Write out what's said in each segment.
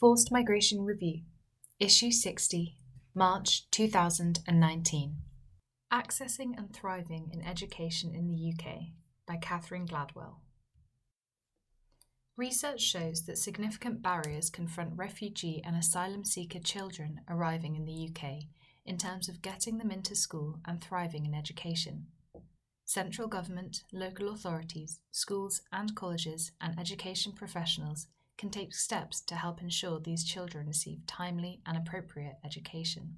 Forced Migration Review, Issue 60, March 2019. Accessing and Thriving in Education in the UK by Catherine Gladwell. Research shows that significant barriers confront refugee and asylum seeker children arriving in the UK in terms of getting them into school and thriving in education. Central government, local authorities, schools and colleges, and education professionals can take steps to help ensure these children receive timely and appropriate education.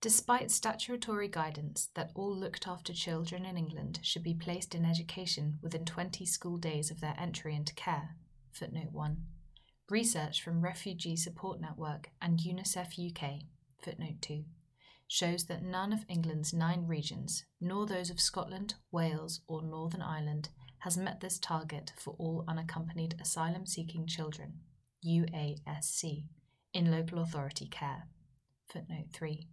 Despite statutory guidance that all looked after children in England should be placed in education within 20 school days of their entry into care, footnote 1, research from Refugee Support Network and UNICEF UK, footnote 2, shows that none of England's nine regions, nor those of Scotland, Wales, or Northern Ireland, has met this target for all unaccompanied asylum seeking children, UASC, in local authority care. Footnote 3.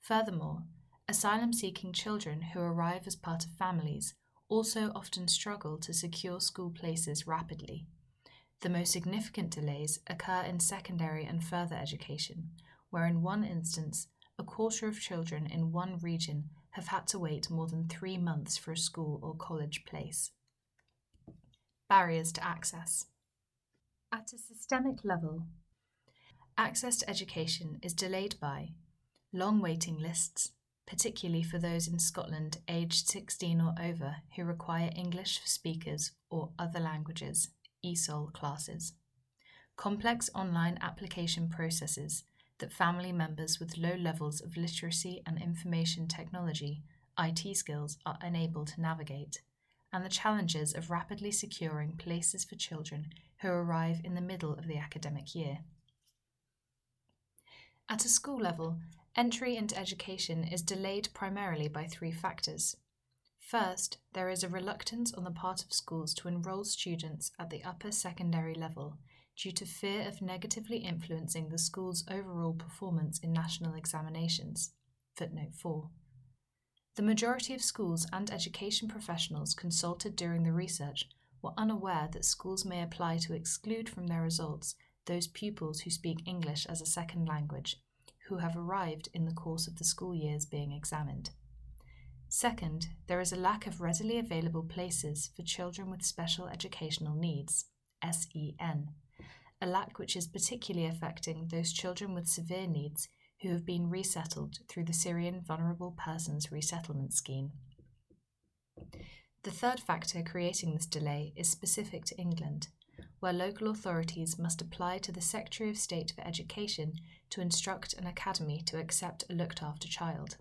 Furthermore, asylum seeking children who arrive as part of families also often struggle to secure school places rapidly. The most significant delays occur in secondary and further education, where in one instance, a quarter of children in one region have had to wait more than three months for a school or college place. Barriers to access. At a systemic level, access to education is delayed by long waiting lists, particularly for those in Scotland aged 16 or over who require English for speakers or other languages, ESOL classes, complex online application processes that family members with low levels of literacy and information technology IT skills are unable to navigate, and the challenges of rapidly securing places for children who arrive in the middle of the academic year. At a school level, entry into education is delayed primarily by three factors. First, there is a reluctance on the part of schools to enrol students at the upper secondary level due to fear of negatively influencing the school's overall performance in national examinations. Footnote 4. The majority of schools and education professionals consulted during the research were unaware that schools may apply to exclude from their results those pupils who speak English as a second language, who have arrived in the course of the school years being examined. Second, there is a lack of readily available places for children with special educational needs, SEN, a lack which is particularly affecting those children with severe needs who have been resettled through the Syrian Vulnerable Persons Resettlement Scheme. The third factor creating this delay is specific to England, where local authorities must apply to the Secretary of State for Education to instruct an academy to accept a looked after child.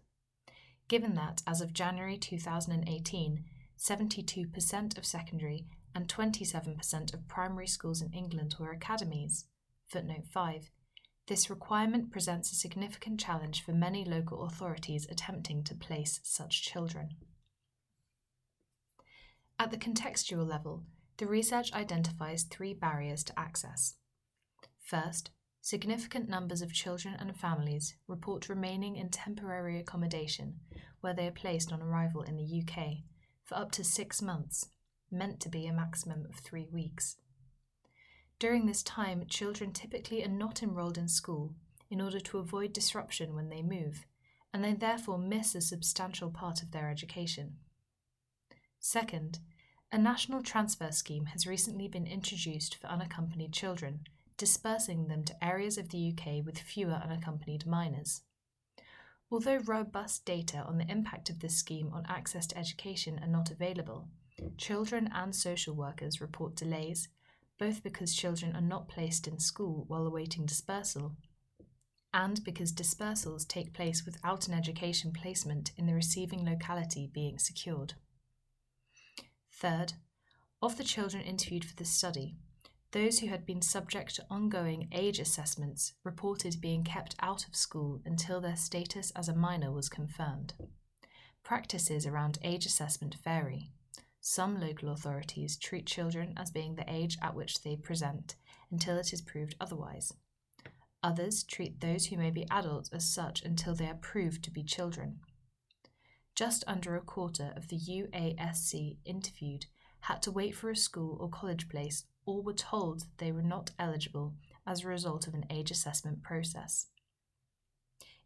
Given that, as of January 2018, 72% of secondary and 27% of primary schools in England were academies. Footnote 5. This requirement presents a significant challenge for many local authorities attempting to place such children. At the contextual level, the research identifies three barriers to access. First, significant numbers of children and families report remaining in temporary accommodation where they are placed on arrival in the UK for up to six months meant to be a maximum of three weeks. During this time, children typically are not enrolled in school in order to avoid disruption when they move, and they therefore miss a substantial part of their education. Second, a national transfer scheme has recently been introduced for unaccompanied children, dispersing them to areas of the UK with fewer unaccompanied minors. Although robust data on the impact of this scheme on access to education are not available, Children and social workers report delays, both because children are not placed in school while awaiting dispersal, and because dispersals take place without an education placement in the receiving locality being secured. Third, of the children interviewed for this study, those who had been subject to ongoing age assessments reported being kept out of school until their status as a minor was confirmed. Practices around age assessment vary. Some local authorities treat children as being the age at which they present until it is proved otherwise. Others treat those who may be adults as such until they are proved to be children. Just under a quarter of the UASC interviewed had to wait for a school or college place or were told they were not eligible as a result of an age assessment process.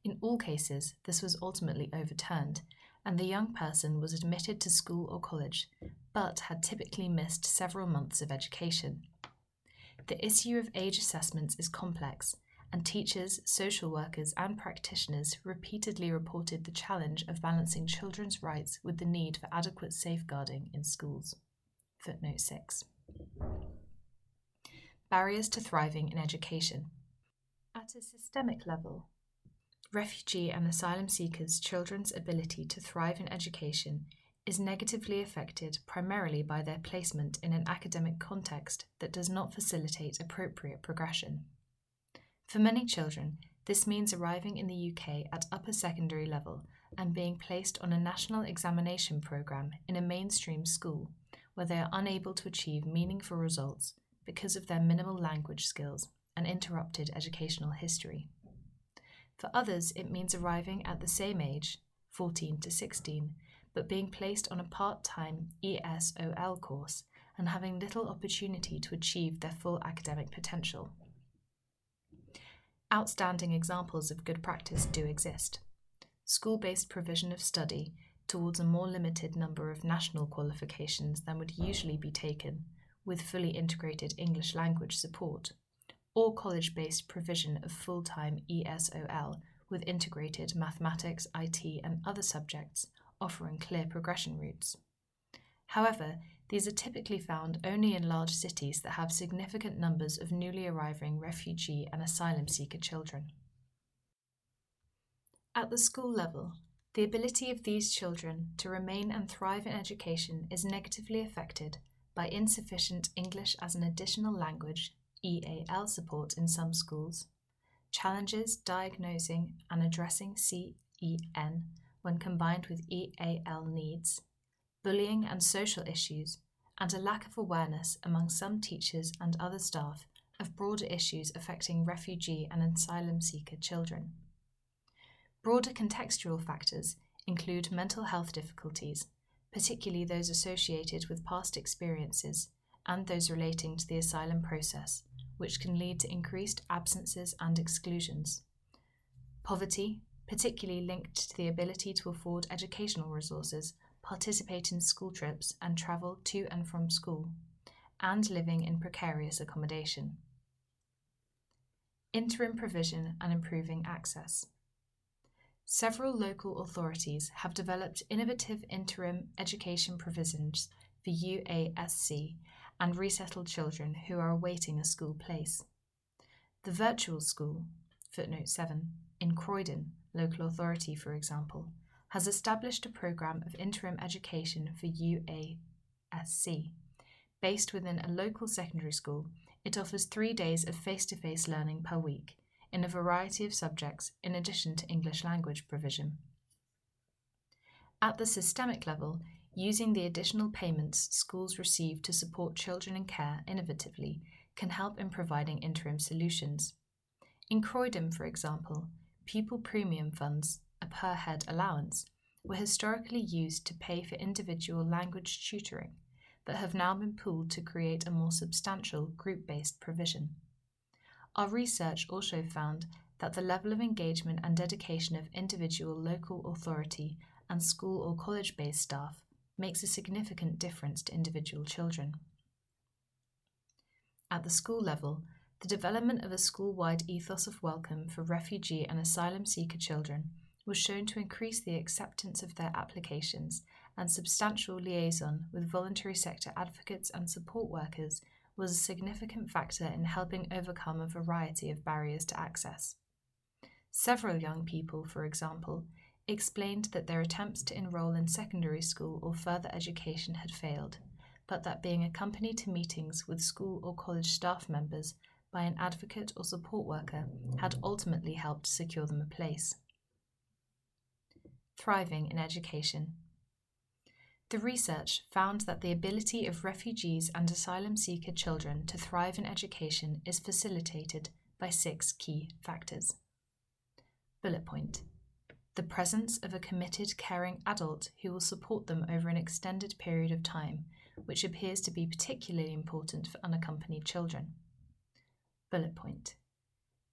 In all cases, this was ultimately overturned, and the young person was admitted to school or college, but had typically missed several months of education. The issue of age assessments is complex, and teachers, social workers, and practitioners repeatedly reported the challenge of balancing children's rights with the need for adequate safeguarding in schools. Footnote 6. Barriers to thriving in education. At a systemic level, refugee and asylum seekers' children's ability to thrive in education is negatively affected primarily by their placement in an academic context that does not facilitate appropriate progression. For many children, this means arriving in the UK at upper secondary level and being placed on a national examination programme in a mainstream school where they are unable to achieve meaningful results because of their minimal language skills and interrupted educational history. For others, it means arriving at the same age, 14 to 16, but being placed on a part time ESOL course and having little opportunity to achieve their full academic potential. Outstanding examples of good practice do exist. School based provision of study towards a more limited number of national qualifications than would usually be taken, with fully integrated English language support, or college based provision of full time ESOL with integrated mathematics, IT, and other subjects offering clear progression routes. However, these are typically found only in large cities that have significant numbers of newly arriving refugee and asylum seeker children. At the school level, the ability of these children to remain and thrive in education is negatively affected by insufficient English as an additional language EAL support in some schools, challenges diagnosing and addressing SEN when combined with EAL needs, bullying and social issues, and a lack of awareness among some teachers and other staff of broader issues affecting refugee and asylum seeker children. Broader contextual factors include mental health difficulties, particularly those associated with past experiences and those relating to the asylum process, which can lead to increased absences and exclusions. Poverty, particularly linked to the ability to afford educational resources, participate in school trips, and travel to and from school, and living in precarious accommodation. Interim provision and improving access. Several local authorities have developed innovative interim education provisions for UASC and resettled children who are awaiting a school place. The virtual school, footnote 7, in Croydon local authority, for example, has established a programme of interim education for UASC. Based within a local secondary school, it offers three days of face to face learning per week in a variety of subjects in addition to English language provision. At the systemic level, using the additional payments schools receive to support children in care innovatively can help in providing interim solutions. In Croydon, for example, pupil premium funds, a per head allowance, were historically used to pay for individual language tutoring, but have now been pooled to create a more substantial group based provision. Our research also found that the level of engagement and dedication of individual local authority and school or college based staff makes a significant difference to individual children. At the school level, the development of a school wide ethos of welcome for refugee and asylum seeker children was shown to increase the acceptance of their applications, and substantial liaison with voluntary sector advocates and support workers was a significant factor in helping overcome a variety of barriers to access. Several young people, for example, explained that their attempts to enrol in secondary school or further education had failed, but that being accompanied to meetings with school or college staff members by an advocate or support worker had ultimately helped secure them a place. Thriving in education. The research found that the ability of refugees and asylum seeker children to thrive in education is facilitated by six key factors. Bullet point the presence of a committed, caring adult who will support them over an extended period of time, which appears to be particularly important for unaccompanied children. Bullet point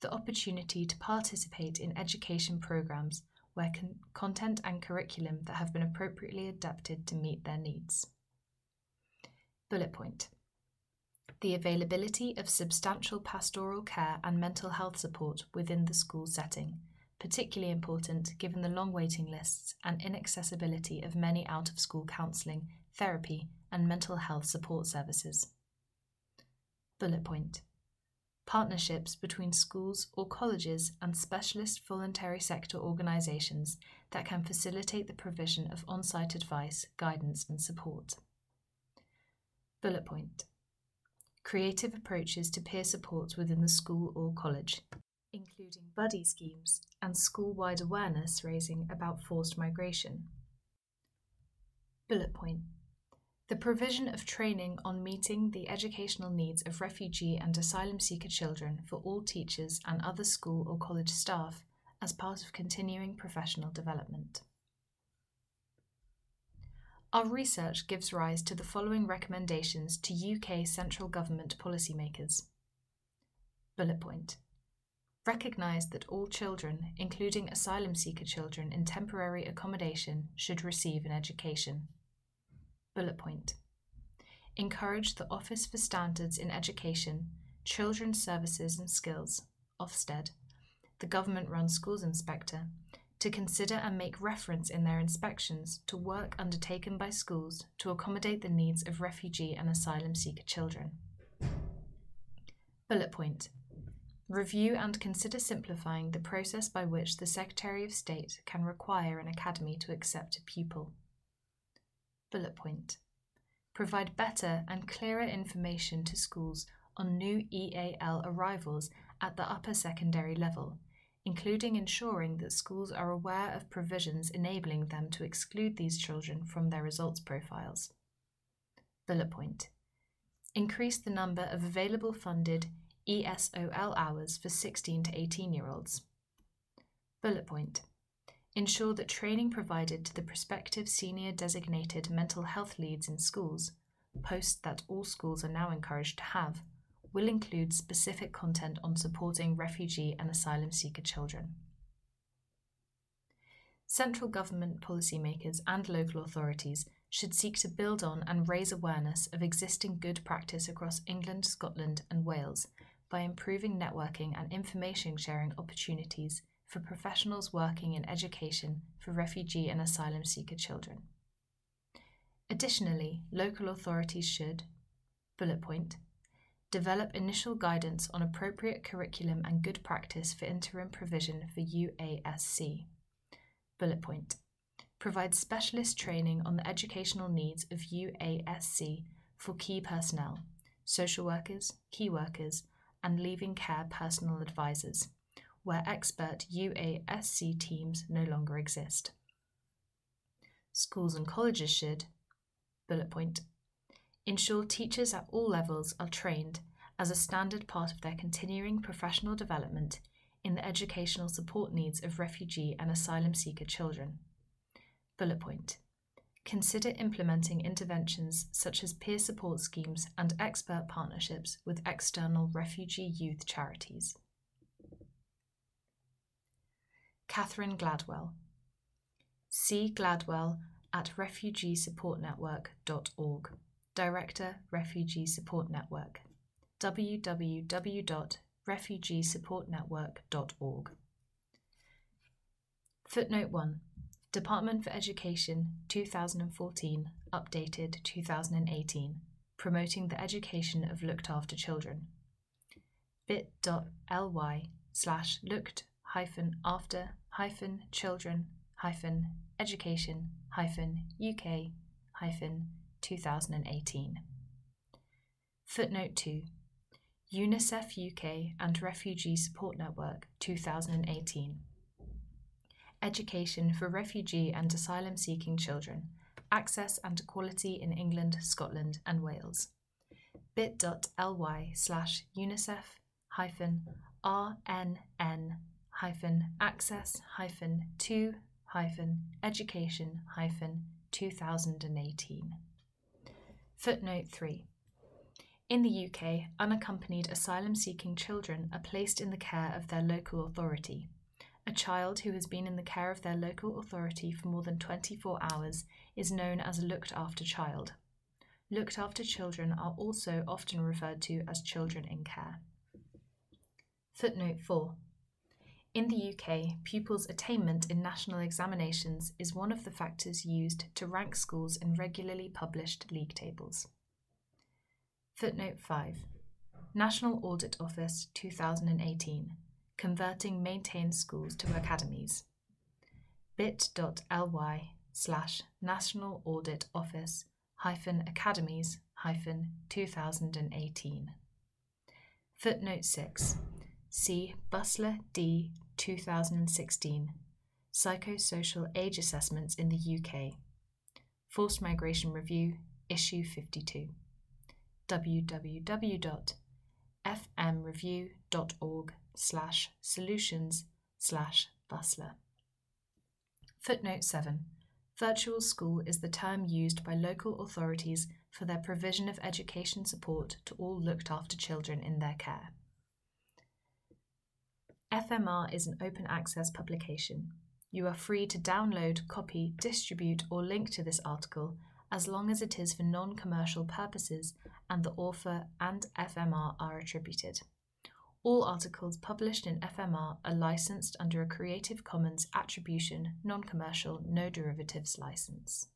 The opportunity to participate in education programs where con- content and curriculum that have been appropriately adapted to meet their needs. Bullet point The availability of substantial pastoral care and mental health support within the school setting, particularly important given the long waiting lists and inaccessibility of many out of school counselling, therapy, and mental health support services. Bullet point partnerships between schools or colleges and specialist voluntary sector organisations that can facilitate the provision of on site advice, guidance, and support. Bullet point Creative approaches to peer support within the school or college, including buddy schemes and school wide awareness raising about forced migration. Bullet point the provision of training on meeting the educational needs of refugee and asylum seeker children for all teachers and other school or college staff as part of continuing professional development. Our research gives rise to the following recommendations to UK central government policymakers. Bullet point. Recognise that all children, including asylum seeker children in temporary accommodation, should receive an education. Bullet point. Encourage the Office for Standards in Education, Children's Services and Skills, Ofsted, the government run schools inspector, to consider and make reference in their inspections to work undertaken by schools to accommodate the needs of refugee and asylum seeker children. Bullet point. Review and consider simplifying the process by which the Secretary of State can require an academy to accept a pupil. Bullet point. Provide better and clearer information to schools on new EAL arrivals at the upper secondary level, including ensuring that schools are aware of provisions enabling them to exclude these children from their results profiles. Bullet point. Increase the number of available funded ESOL hours for 16 to 18 year olds. Bullet point ensure that training provided to the prospective senior designated mental health leads in schools, posts that all schools are now encouraged to have, will include specific content on supporting refugee and asylum seeker children. Central government policymakers and local authorities should seek to build on and raise awareness of existing good practice across England, Scotland, and Wales by improving networking and information sharing opportunities for professionals working in education for refugee and asylum seeker children. Additionally, local authorities should, bullet point, develop initial guidance on appropriate curriculum and good practice for interim provision for UASC. Bullet point, provide specialist training on the educational needs of UASC for key personnel, social workers, key workers, and leaving care personal advisors where expert UASC teams no longer exist. Schools and colleges should, bullet point, ensure teachers at all levels are trained as a standard part of their continuing professional development in the educational support needs of refugee and asylum seeker children. Bullet point. Consider implementing interventions such as peer support schemes and expert partnerships with external refugee youth charities. Catherine Gladwell. C. Gladwell at refugeesupportnetwork.org. Director, Refugee Support Network. www.refugeesupportnetwork.org. Footnote 1. Department for Education 2014, updated 2018, promoting the education of looked after children. bit.ly slash looked hyphen after hyphen children hyphen education hyphen UK hyphen 2018. Footnote 2 UNICEF UK and Refugee Support Network 2018. Education for refugee and asylum seeking children Access and Equality in England, Scotland, and Wales. bit.ly slash UNICEF hyphen RSN hyphen access hyphen to hyphen education hyphen 2018. Footnote 3. In the UK, unaccompanied asylum seeking children are placed in the care of their local authority. A child who has been in the care of their local authority for more than 24 hours is known as a looked after child. Looked after children are also often referred to as children in care. Footnote 4. In the UK, pupils' attainment in national examinations is one of the factors used to rank schools in regularly published league tables. Footnote 5. National Audit Office 2018 Converting Maintained Schools to Academies. bit.ly slash National Audit Office hyphen Academies hyphen 2018. Footnote 6. See Busler D 2016 Psychosocial Age Assessments in the UK. Forced Migration Review, Issue 52. www.fmreview.org slash solutions slash Busler. Footnote 7. Virtual school is the term used by local authorities for their provision of education support to all looked after children in their care. FMR is an open access publication. You are free to download, copy, distribute, or link to this article as long as it is for non commercial purposes and the author and FMR are attributed. All articles published in FMR are licensed under a Creative Commons Attribution, Non Commercial, No Derivatives license.